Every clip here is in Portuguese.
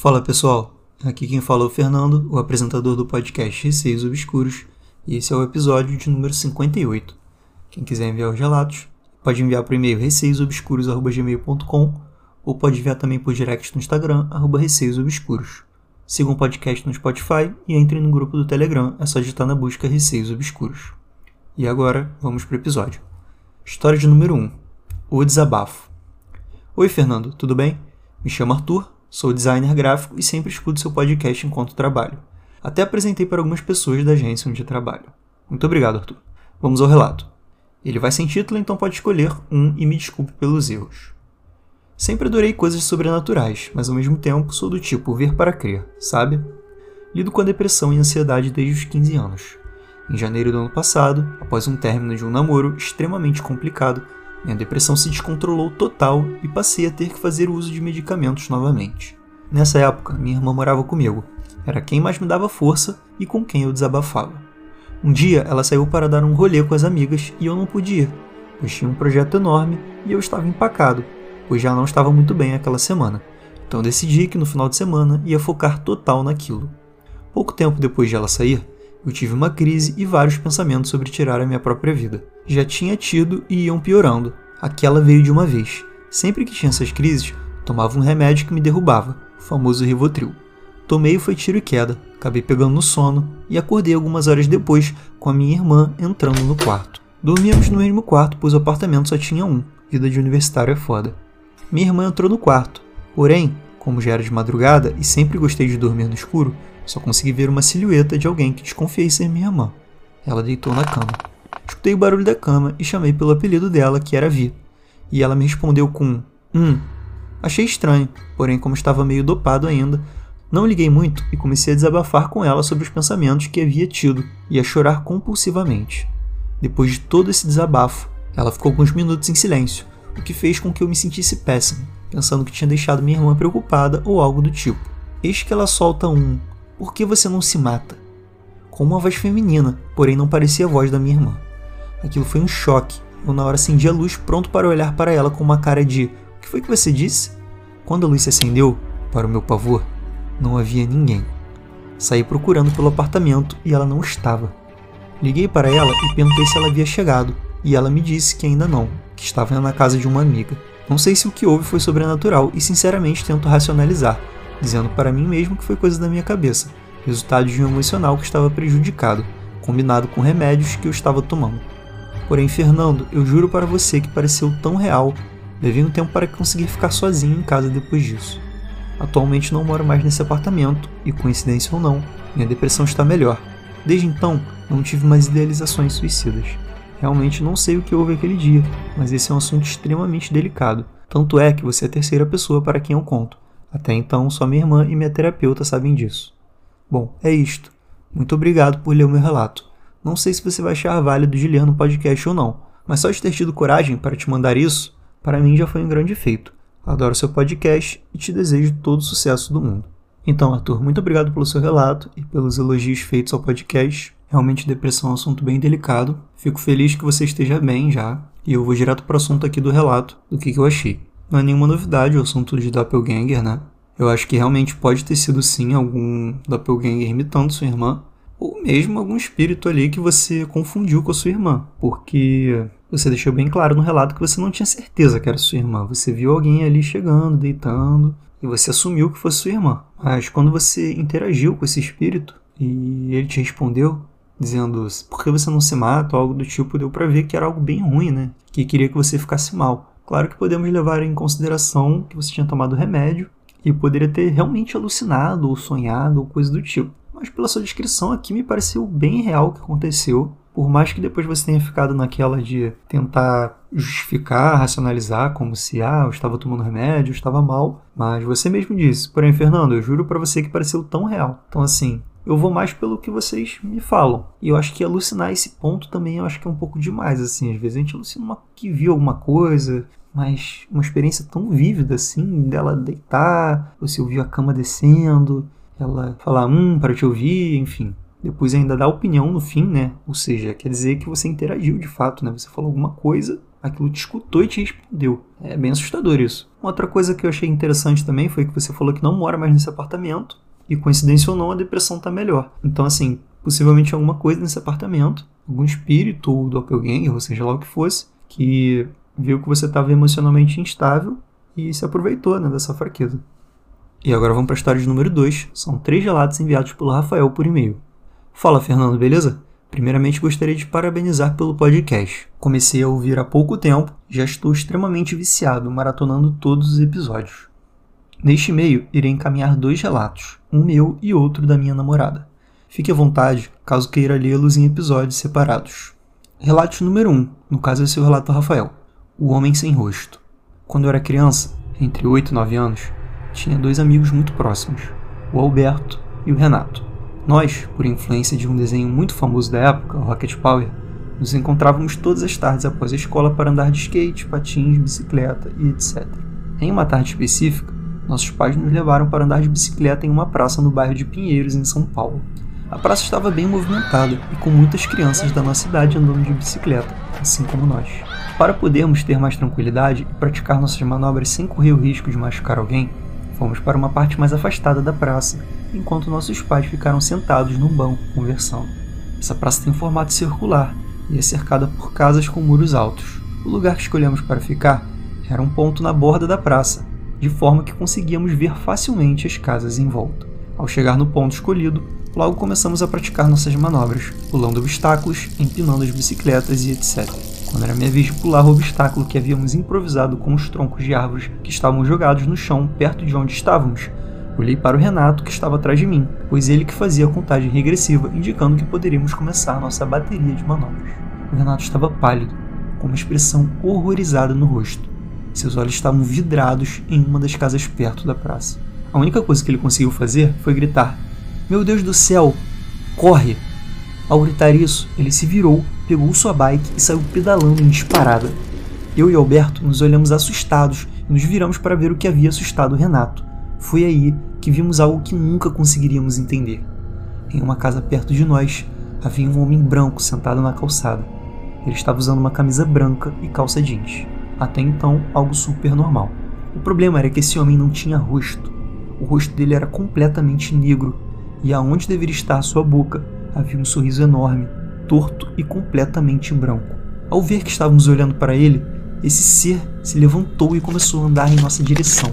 Fala pessoal, aqui quem fala é o Fernando, o apresentador do podcast Receios Obscuros, e esse é o episódio de número 58. Quem quiser enviar os relatos, pode enviar por e-mail receiosobscuros.gmail.com ou pode enviar também por direct no Instagram, arroba receiosobscuros. Sigam o podcast no Spotify e entrem no grupo do Telegram, é só digitar na busca Receios Obscuros. E agora, vamos pro episódio. História de número 1. O Desabafo. Oi Fernando, tudo bem? Me chamo Arthur, Sou designer gráfico e sempre escuto seu podcast enquanto trabalho. Até apresentei para algumas pessoas da agência onde trabalho. Muito obrigado, Arthur. Vamos ao relato. Ele vai sem título, então pode escolher um e me desculpe pelos erros. Sempre adorei coisas sobrenaturais, mas ao mesmo tempo sou do tipo ver para crer, sabe? Lido com a depressão e ansiedade desde os 15 anos. Em janeiro do ano passado, após um término de um namoro extremamente complicado, minha depressão se descontrolou total e passei a ter que fazer uso de medicamentos novamente. Nessa época, minha irmã morava comigo. Era quem mais me dava força e com quem eu desabafava. Um dia, ela saiu para dar um rolê com as amigas e eu não pude ir, pois tinha um projeto enorme e eu estava empacado, pois já não estava muito bem aquela semana. Então decidi que no final de semana ia focar total naquilo. Pouco tempo depois de ela sair, eu tive uma crise e vários pensamentos sobre tirar a minha própria vida. Já tinha tido e iam piorando. Aquela veio de uma vez. Sempre que tinha essas crises, tomava um remédio que me derrubava, o famoso Rivotril. Tomei e foi tiro e queda, acabei pegando no sono e acordei algumas horas depois com a minha irmã entrando no quarto. Dormíamos no mesmo quarto, pois o apartamento só tinha um. Vida de universitário é foda. Minha irmã entrou no quarto, porém, como já era de madrugada e sempre gostei de dormir no escuro, só consegui ver uma silhueta de alguém que desconfiei ser minha irmã. Ela deitou na cama. Escutei o barulho da cama e chamei pelo apelido dela, que era Vi. E ela me respondeu com Hum. Achei estranho, porém, como estava meio dopado ainda, não liguei muito e comecei a desabafar com ela sobre os pensamentos que havia tido e a chorar compulsivamente. Depois de todo esse desabafo, ela ficou alguns minutos em silêncio, o que fez com que eu me sentisse péssimo, pensando que tinha deixado minha irmã preocupada ou algo do tipo. Eis que ela solta um por que você não se mata? Com uma voz feminina, porém não parecia a voz da minha irmã. Aquilo foi um choque. Eu na hora acendi a luz, pronto para olhar para ela com uma cara de: O que foi que você disse? Quando a luz se acendeu, para o meu pavor, não havia ninguém. Saí procurando pelo apartamento e ela não estava. Liguei para ela e perguntei se ela havia chegado, e ela me disse que ainda não, que estava na casa de uma amiga. Não sei se o que houve foi sobrenatural e sinceramente tento racionalizar, dizendo para mim mesmo que foi coisa da minha cabeça, resultado de um emocional que estava prejudicado, combinado com remédios que eu estava tomando. Porém, Fernando, eu juro para você que pareceu tão real. Levei um tempo para conseguir ficar sozinho em casa depois disso. Atualmente não moro mais nesse apartamento e, coincidência ou não, minha depressão está melhor. Desde então, não tive mais idealizações suicidas. Realmente não sei o que houve aquele dia, mas esse é um assunto extremamente delicado. Tanto é que você é a terceira pessoa para quem eu conto. Até então, só minha irmã e minha terapeuta sabem disso. Bom, é isto. Muito obrigado por ler o meu relato. Não sei se você vai achar válido de ler no podcast ou não, mas só de ter tido coragem para te mandar isso, para mim já foi um grande feito. Adoro seu podcast e te desejo todo o sucesso do mundo. Então, Arthur, muito obrigado pelo seu relato e pelos elogios feitos ao podcast. Realmente, depressão é um assunto bem delicado. Fico feliz que você esteja bem já. E eu vou direto para o assunto aqui do relato, do que, que eu achei. Não é nenhuma novidade o assunto de Doppelganger, né? Eu acho que realmente pode ter sido sim algum Doppelganger imitando sua irmã, ou mesmo algum espírito ali que você confundiu com a sua irmã, porque você deixou bem claro no relato que você não tinha certeza que era sua irmã. Você viu alguém ali chegando, deitando, e você assumiu que fosse sua irmã. Mas quando você interagiu com esse espírito e ele te respondeu, dizendo por que você não se mata ou algo do tipo, deu para ver que era algo bem ruim, né? Que queria que você ficasse mal. Claro que podemos levar em consideração que você tinha tomado remédio e poderia ter realmente alucinado ou sonhado ou coisa do tipo. Mas pela sua descrição aqui me pareceu bem real o que aconteceu. Por mais que depois você tenha ficado naquela de tentar justificar, racionalizar, como se, ah, eu estava tomando remédio, eu estava mal. Mas você mesmo disse. Porém, Fernando, eu juro para você que pareceu tão real. Então, assim, eu vou mais pelo que vocês me falam. E eu acho que alucinar esse ponto também eu acho que é um pouco demais, assim. Às vezes a gente alucina uma, que viu alguma coisa, mas uma experiência tão vívida, assim, dela deitar, você ouvir a cama descendo, ela falar, hum, para te ouvir, enfim. Depois ainda dá opinião no fim, né? Ou seja, quer dizer que você interagiu de fato, né? Você falou alguma coisa Aquilo te escutou e te respondeu. É bem assustador isso. Uma outra coisa que eu achei interessante também foi que você falou que não mora mais nesse apartamento. E coincidência ou não, a depressão tá melhor. Então, assim, possivelmente alguma coisa nesse apartamento, algum espírito ou doppelganger, ou seja lá o que fosse, que viu que você estava emocionalmente instável e se aproveitou né, dessa fraqueza. E agora vamos para a história de número 2. São três relatos enviados pelo Rafael por e-mail. Fala, Fernando, beleza? Primeiramente, gostaria de parabenizar pelo podcast. Comecei a ouvir há pouco tempo, já estou extremamente viciado, maratonando todos os episódios. Neste e-mail, irei encaminhar dois relatos, um meu e outro da minha namorada. Fique à vontade, caso queira lê-los em episódios separados. Relato número 1, um, no caso esse é o relato Rafael. O Homem Sem Rosto. Quando eu era criança, entre 8 e 9 anos, tinha dois amigos muito próximos, o Alberto e o Renato. Nós, por influência de um desenho muito famoso da época, Rocket Power, nos encontrávamos todas as tardes após a escola para andar de skate, patins, bicicleta e etc. Em uma tarde específica, nossos pais nos levaram para andar de bicicleta em uma praça no bairro de Pinheiros, em São Paulo. A praça estava bem movimentada e com muitas crianças da nossa idade andando de bicicleta, assim como nós. Para podermos ter mais tranquilidade e praticar nossas manobras sem correr o risco de machucar alguém, fomos para uma parte mais afastada da praça enquanto nossos pais ficaram sentados num banco conversando. Essa praça tem formato circular e é cercada por casas com muros altos. O lugar que escolhemos para ficar era um ponto na borda da praça, de forma que conseguíamos ver facilmente as casas em volta. Ao chegar no ponto escolhido, logo começamos a praticar nossas manobras, pulando obstáculos, empinando as bicicletas e etc. Quando era minha vez de pular o obstáculo que havíamos improvisado com os troncos de árvores que estavam jogados no chão perto de onde estávamos, Olhei para o Renato, que estava atrás de mim, pois ele que fazia a contagem regressiva, indicando que poderíamos começar nossa bateria de manobras. O Renato estava pálido, com uma expressão horrorizada no rosto. Seus olhos estavam vidrados em uma das casas perto da praça. A única coisa que ele conseguiu fazer foi gritar: Meu Deus do céu, corre! Ao gritar isso, ele se virou, pegou sua bike e saiu pedalando em disparada. Eu e Alberto nos olhamos assustados e nos viramos para ver o que havia assustado Renato. Foi aí que vimos algo que nunca conseguiríamos entender. Em uma casa perto de nós, havia um homem branco sentado na calçada. Ele estava usando uma camisa branca e calça jeans. Até então, algo super normal. O problema era que esse homem não tinha rosto. O rosto dele era completamente negro, e aonde deveria estar sua boca havia um sorriso enorme, torto e completamente branco. Ao ver que estávamos olhando para ele, esse ser se levantou e começou a andar em nossa direção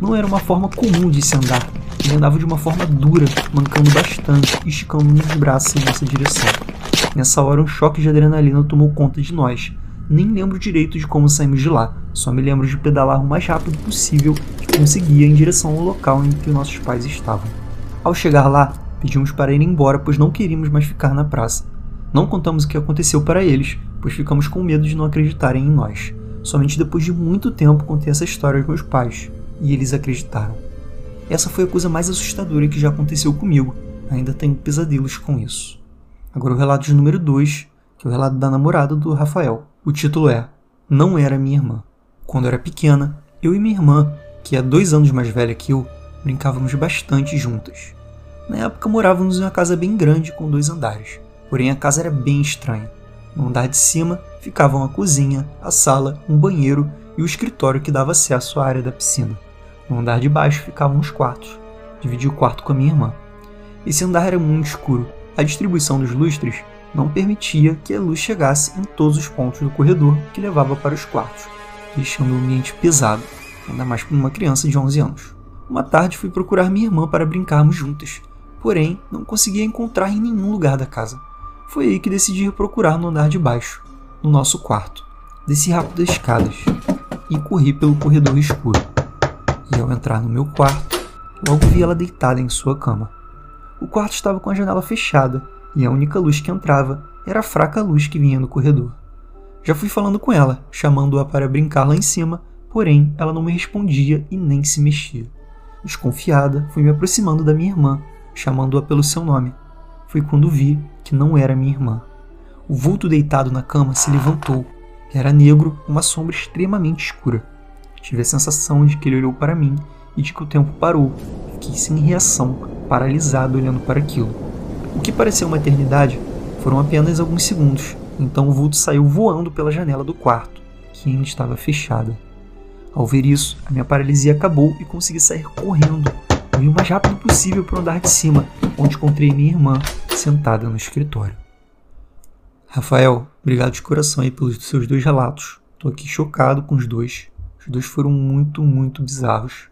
não era uma forma comum de se andar. Ele andava de uma forma dura, mancando bastante e esticando os braços em nossa direção. Nessa hora, um choque de adrenalina tomou conta de nós. Nem lembro direito de como saímos de lá, só me lembro de pedalar o mais rápido possível que conseguia em direção ao local em que nossos pais estavam. Ao chegar lá, pedimos para ir embora, pois não queríamos mais ficar na praça. Não contamos o que aconteceu para eles, pois ficamos com medo de não acreditarem em nós. Somente depois de muito tempo contei essa história aos meus pais e eles acreditaram. Essa foi a coisa mais assustadora que já aconteceu comigo. Ainda tenho pesadelos com isso. Agora o relato de número 2, que é o relato da namorada do Rafael. O título é Não Era Minha Irmã. Quando eu era pequena, eu e minha irmã, que é dois anos mais velha que eu, brincávamos bastante juntas. Na época morávamos em uma casa bem grande com dois andares, porém a casa era bem estranha. No andar de cima ficavam a cozinha, a sala, um banheiro e o escritório que dava acesso à área da piscina. No andar de baixo ficavam os quartos. Dividi o quarto com a minha irmã. Esse andar era muito escuro. A distribuição dos lustres não permitia que a luz chegasse em todos os pontos do corredor que levava para os quartos, deixando o ambiente pesado, ainda mais para uma criança de 11 anos. Uma tarde fui procurar minha irmã para brincarmos juntas, porém não conseguia encontrar em nenhum lugar da casa. Foi aí que decidi procurar no andar de baixo, no nosso quarto. Desci rápido as escadas e corri pelo corredor escuro e ao entrar no meu quarto, logo vi ela deitada em sua cama. O quarto estava com a janela fechada e a única luz que entrava era a fraca luz que vinha do corredor. Já fui falando com ela, chamando-a para brincar lá em cima, porém ela não me respondia e nem se mexia. Desconfiada, fui me aproximando da minha irmã, chamando-a pelo seu nome. Foi quando vi que não era minha irmã. O vulto deitado na cama se levantou. Era negro, uma sombra extremamente escura. Tive a sensação de que ele olhou para mim e de que o tempo parou. Fiquei sem reação, paralisado olhando para aquilo. O que pareceu uma eternidade foram apenas alguns segundos. Então o vulto saiu voando pela janela do quarto. que ainda estava fechada. Ao ver isso, a minha paralisia acabou e consegui sair correndo. O mais rápido possível para o andar de cima, onde encontrei minha irmã sentada no escritório. Rafael, obrigado de coração aí pelos seus dois relatos. Tô aqui chocado com os dois. Os dois foram muito, muito bizarros.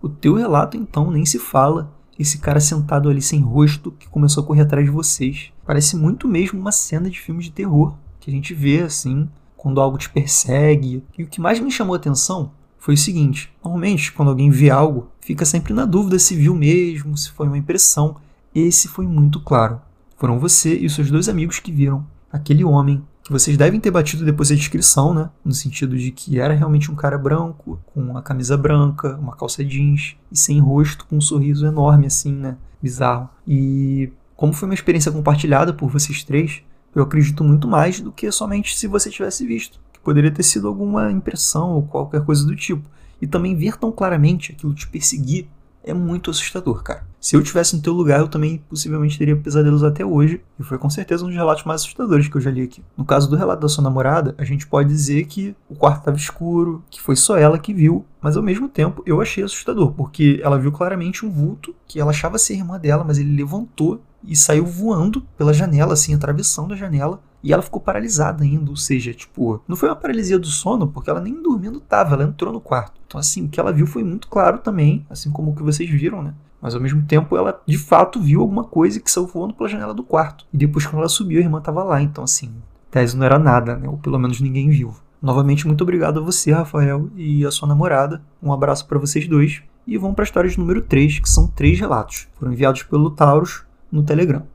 O teu relato, então, nem se fala. Esse cara sentado ali sem rosto que começou a correr atrás de vocês. Parece muito mesmo uma cena de filme de terror que a gente vê assim, quando algo te persegue. E o que mais me chamou a atenção foi o seguinte: normalmente, quando alguém vê algo, fica sempre na dúvida se viu mesmo, se foi uma impressão. Esse foi muito claro. Foram você e os seus dois amigos que viram aquele homem que vocês devem ter batido depois da descrição, né? No sentido de que era realmente um cara branco, com uma camisa branca, uma calça jeans e sem rosto, com um sorriso enorme assim, né? Bizarro. E como foi uma experiência compartilhada por vocês três, eu acredito muito mais do que somente se você tivesse visto, que poderia ter sido alguma impressão ou qualquer coisa do tipo. E também ver tão claramente aquilo te perseguir é muito assustador, cara. Se eu tivesse no teu lugar, eu também possivelmente teria pesadelos até hoje, e foi com certeza um dos relatos mais assustadores que eu já li aqui. No caso do relato da sua namorada, a gente pode dizer que o quarto estava escuro, que foi só ela que viu, mas ao mesmo tempo eu achei assustador, porque ela viu claramente um vulto que ela achava ser irmã dela, mas ele levantou e saiu voando pela janela, assim, atravessando a janela, e ela ficou paralisada ainda, ou seja, tipo, não foi uma paralisia do sono, porque ela nem dormindo tava, ela entrou no quarto. Então, assim, o que ela viu foi muito claro também, assim como o que vocês viram, né? Mas ao mesmo tempo ela de fato viu alguma coisa que saiu voando pela janela do quarto. E depois, quando ela subiu, a irmã tava lá. Então, assim, tese não era nada, né? Ou pelo menos ninguém viu. Novamente, muito obrigado a você, Rafael, e a sua namorada. Um abraço para vocês dois. E vamos para a história de número 3, que são três relatos. Foram enviados pelo Taurus no Telegram.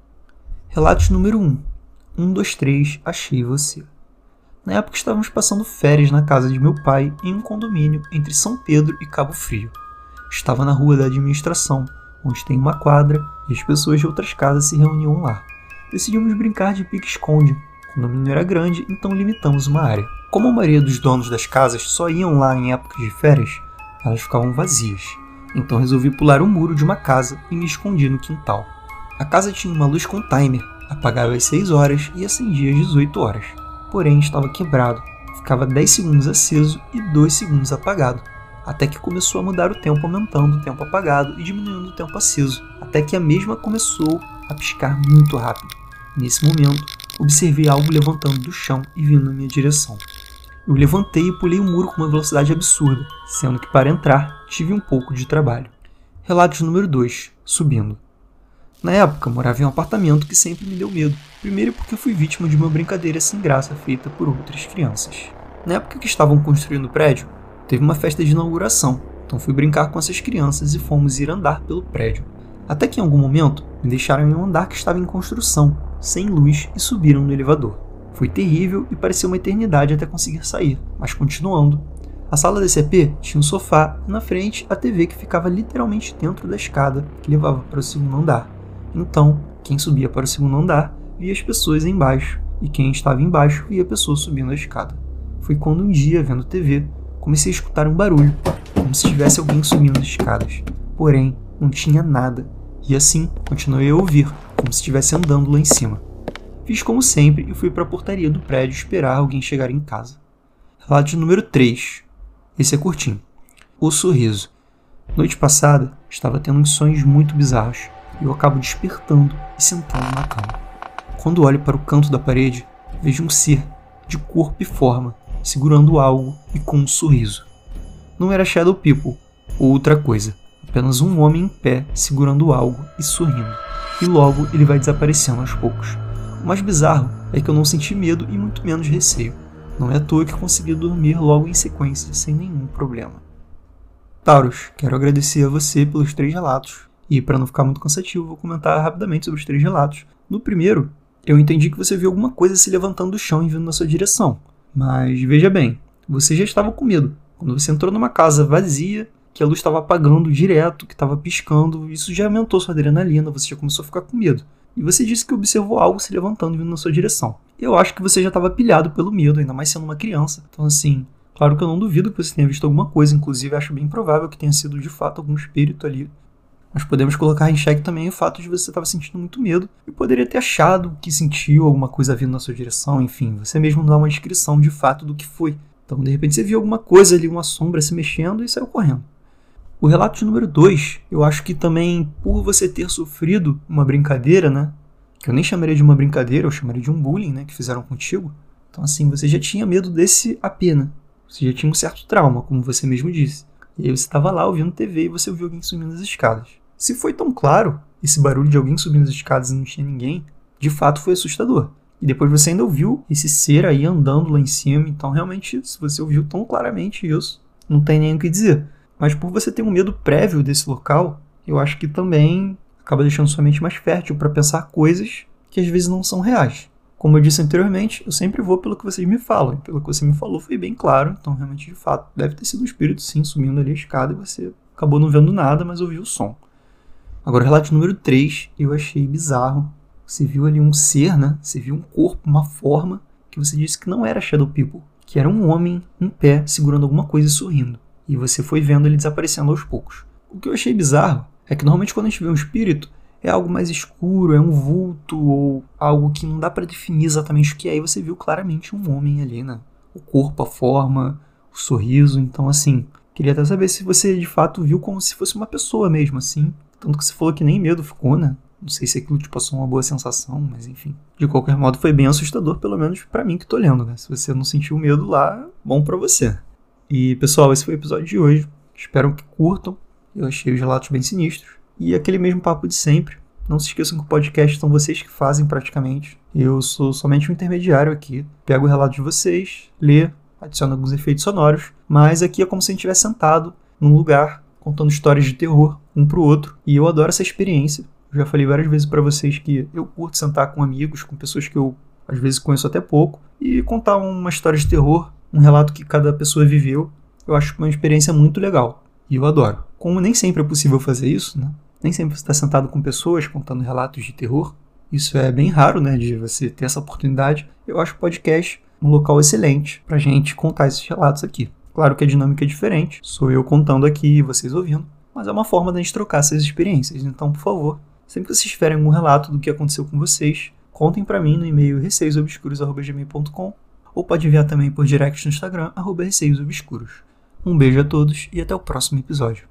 Relatos número 1. 1, 2, 3, achei você. Na época estávamos passando férias na casa de meu pai em um condomínio entre São Pedro e Cabo Frio. Estava na rua da administração, onde tem uma quadra e as pessoas de outras casas se reuniam lá. Decidimos brincar de pique-esconde. O condomínio era grande, então limitamos uma área. Como a maioria dos donos das casas só iam lá em épocas de férias, elas ficavam vazias. Então resolvi pular o muro de uma casa e me escondi no quintal. A casa tinha uma luz com timer apagava às 6 horas e acendia às 18 horas. Porém, estava quebrado, ficava 10 segundos aceso e 2 segundos apagado, até que começou a mudar o tempo, aumentando o tempo apagado e diminuindo o tempo aceso, até que a mesma começou a piscar muito rápido. Nesse momento, observei algo levantando do chão e vindo na minha direção. Eu levantei e pulei o muro com uma velocidade absurda, sendo que para entrar tive um pouco de trabalho. Relatos número 2: Subindo. Na época, morava em um apartamento que sempre me deu medo. Primeiro porque fui vítima de uma brincadeira sem graça feita por outras crianças. Na época que estavam construindo o prédio, teve uma festa de inauguração, então fui brincar com essas crianças e fomos ir andar pelo prédio. Até que em algum momento me deixaram em um andar que estava em construção, sem luz, e subiram no elevador. Foi terrível e pareceu uma eternidade até conseguir sair, mas continuando. A sala desse EP tinha um sofá e na frente a TV que ficava literalmente dentro da escada que levava para o segundo andar. Então, quem subia para o segundo andar via as pessoas embaixo, e quem estava embaixo via a pessoa subindo a escada. Foi quando um dia, vendo TV, comecei a escutar um barulho, como se tivesse alguém subindo as escadas. Porém, não tinha nada, e assim continuei a ouvir, como se estivesse andando lá em cima. Fiz como sempre e fui para a portaria do prédio esperar alguém chegar em casa. Relato número 3. Esse é curtinho. O sorriso. Noite passada, estava tendo uns sonhos muito bizarros eu acabo despertando e sentando na cama. Quando olho para o canto da parede, vejo um ser de corpo e forma, segurando algo e com um sorriso. Não era Shadow People ou outra coisa, apenas um homem em pé segurando algo e sorrindo. E logo ele vai desaparecendo aos poucos. O mais bizarro é que eu não senti medo e muito menos receio. Não é à toa que consegui dormir logo em sequência sem nenhum problema. Taurus, quero agradecer a você pelos três relatos e para não ficar muito cansativo, vou comentar rapidamente sobre os três relatos. No primeiro, eu entendi que você viu alguma coisa se levantando do chão e vindo na sua direção. Mas veja bem, você já estava com medo. Quando você entrou numa casa vazia, que a luz estava apagando direto, que estava piscando, isso já aumentou sua adrenalina, você já começou a ficar com medo. E você disse que observou algo se levantando e vindo na sua direção. Eu acho que você já estava pilhado pelo medo, ainda mais sendo uma criança. Então, assim, claro que eu não duvido que você tenha visto alguma coisa, inclusive acho bem provável que tenha sido de fato algum espírito ali mas podemos colocar em xeque também o fato de você estar sentindo muito medo e poderia ter achado que sentiu alguma coisa vindo na sua direção, enfim, você mesmo dá uma descrição de fato do que foi. Então, de repente, você viu alguma coisa ali, uma sombra se mexendo e saiu correndo. O relato de número 2, eu acho que também por você ter sofrido uma brincadeira, né? Que eu nem chamaria de uma brincadeira, eu chamaria de um bullying, né? Que fizeram contigo. Então, assim, você já tinha medo desse apenas. Você já tinha um certo trauma, como você mesmo disse. E aí você estava lá ouvindo TV e você ouviu alguém subindo as escadas. Se foi tão claro esse barulho de alguém subindo as escadas e não tinha ninguém, de fato foi assustador. E depois você ainda ouviu esse ser aí andando lá em cima. Então, realmente, se você ouviu tão claramente isso, não tem nem o que dizer. Mas por você ter um medo prévio desse local, eu acho que também acaba deixando sua mente mais fértil para pensar coisas que às vezes não são reais. Como eu disse anteriormente, eu sempre vou pelo que vocês me falam. Pelo que você me falou foi bem claro. Então, realmente, de fato, deve ter sido um espírito, sim, subindo ali a escada e você acabou não vendo nada, mas ouviu o som. Agora, relato número 3, eu achei bizarro você viu ali um ser, né? Você viu um corpo, uma forma que você disse que não era Shadow People, que era um homem em pé segurando alguma coisa e sorrindo. E você foi vendo ele desaparecendo aos poucos. O que eu achei bizarro é que normalmente quando a gente vê um espírito é algo mais escuro, é um vulto ou algo que não dá para definir exatamente o que é. E você viu claramente um homem ali, né? O corpo, a forma, o sorriso. Então, assim, queria até saber se você de fato viu como se fosse uma pessoa mesmo, assim. Tanto que você falou que nem medo ficou, né? Não sei se aquilo te passou uma boa sensação, mas enfim. De qualquer modo, foi bem assustador, pelo menos para mim que tô lendo, né? Se você não sentiu medo lá, bom para você. E pessoal, esse foi o episódio de hoje. Espero que curtam. Eu achei os relatos bem sinistros. E aquele mesmo papo de sempre. Não se esqueçam que o podcast são vocês que fazem praticamente. Eu sou somente um intermediário aqui. Pego o relato de vocês, lê, adiciono alguns efeitos sonoros, mas aqui é como se a gente estivesse sentado num lugar contando histórias de terror um pro outro. E eu adoro essa experiência. Eu já falei várias vezes para vocês que eu curto sentar com amigos, com pessoas que eu às vezes conheço até pouco, e contar uma história de terror, um relato que cada pessoa viveu. Eu acho uma experiência muito legal e eu adoro. Como nem sempre é possível fazer isso, né? Nem sempre você está sentado com pessoas contando relatos de terror. Isso é bem raro, né, de você ter essa oportunidade. Eu acho o podcast um local excelente para gente contar esses relatos aqui. Claro que a dinâmica é diferente, sou eu contando aqui e vocês ouvindo, mas é uma forma da gente trocar essas experiências. Então, por favor, Sempre que vocês tiverem algum relato do que aconteceu com vocês, contem para mim no e-mail receiosobscuros.gmail.com ou pode enviar também por direct no Instagram, receiosobscuros. Um beijo a todos e até o próximo episódio.